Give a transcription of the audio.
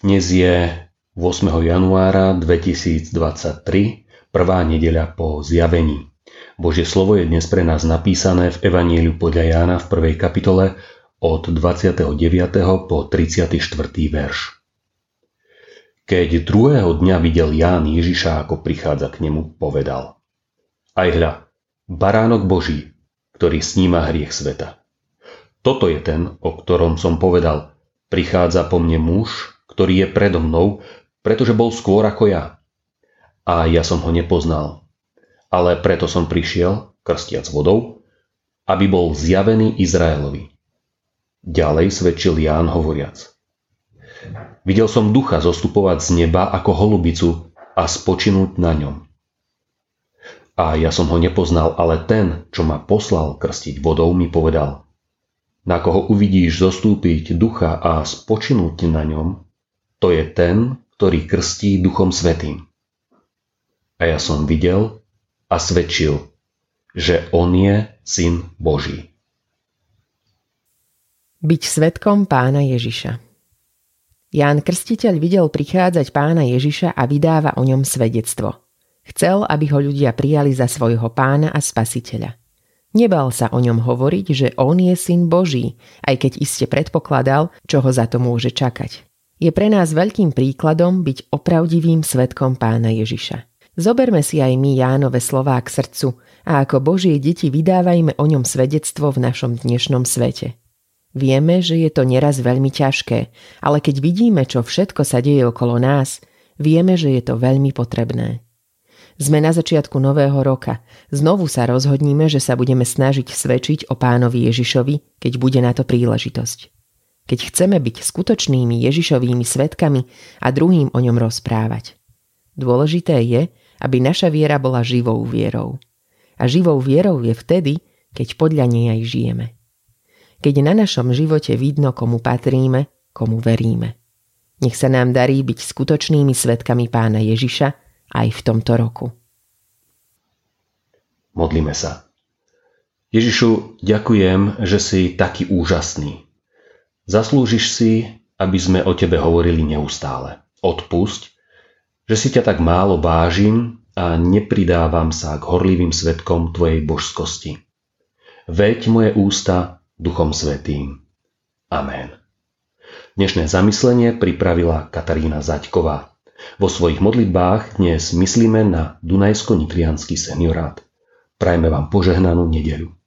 Dnes je 8. januára 2023, prvá nedeľa po zjavení. Božie slovo je dnes pre nás napísané v Evanieliu podľa Jána v prvej kapitole od 29. po 34. verš. Keď druhého dňa videl Ján Ježiša, ako prichádza k nemu, povedal Aj hľa, baránok Boží, ktorý sníma hriech sveta. Toto je ten, o ktorom som povedal, prichádza po mne muž, ktorý je predo mnou, pretože bol skôr ako ja. A ja som ho nepoznal. Ale preto som prišiel, krstiac vodou, aby bol zjavený Izraelovi. Ďalej svedčil Ján hovoriac. Videl som ducha zostupovať z neba ako holubicu a spočinúť na ňom. A ja som ho nepoznal, ale ten, čo ma poslal krstiť vodou, mi povedal, na koho uvidíš zostúpiť ducha a spočinúť na ňom, to je ten, ktorý krstí Duchom Svetým. A ja som videl a svedčil, že on je Syn Boží. Byť svetkom pána Ježiša Ján Krstiteľ videl prichádzať pána Ježiša a vydáva o ňom svedectvo. Chcel, aby ho ľudia prijali za svojho pána a spasiteľa. Nebal sa o ňom hovoriť, že on je syn Boží, aj keď iste predpokladal, čo ho za to môže čakať je pre nás veľkým príkladom byť opravdivým svetkom pána Ježiša. Zoberme si aj my Jánove slová k srdcu a ako Božie deti vydávajme o ňom svedectvo v našom dnešnom svete. Vieme, že je to neraz veľmi ťažké, ale keď vidíme, čo všetko sa deje okolo nás, vieme, že je to veľmi potrebné. Sme na začiatku nového roka. Znovu sa rozhodníme, že sa budeme snažiť svedčiť o pánovi Ježišovi, keď bude na to príležitosť keď chceme byť skutočnými Ježišovými svetkami a druhým o ňom rozprávať. Dôležité je, aby naša viera bola živou vierou. A živou vierou je vtedy, keď podľa nej aj žijeme. Keď na našom živote vidno, komu patríme, komu veríme. Nech sa nám darí byť skutočnými svetkami pána Ježiša aj v tomto roku. Modlíme sa. Ježišu, ďakujem, že si taký úžasný, Zaslúžiš si, aby sme o tebe hovorili neustále. Odpusť, že si ťa tak málo vážim a nepridávam sa k horlivým svetkom tvojej božskosti. Veď moje ústa Duchom Svetým. Amen. Dnešné zamyslenie pripravila Katarína Zaďková. Vo svojich modlitbách dnes myslíme na Dunajsko-Nitrianský seniorát. Prajme vám požehnanú nedeľu.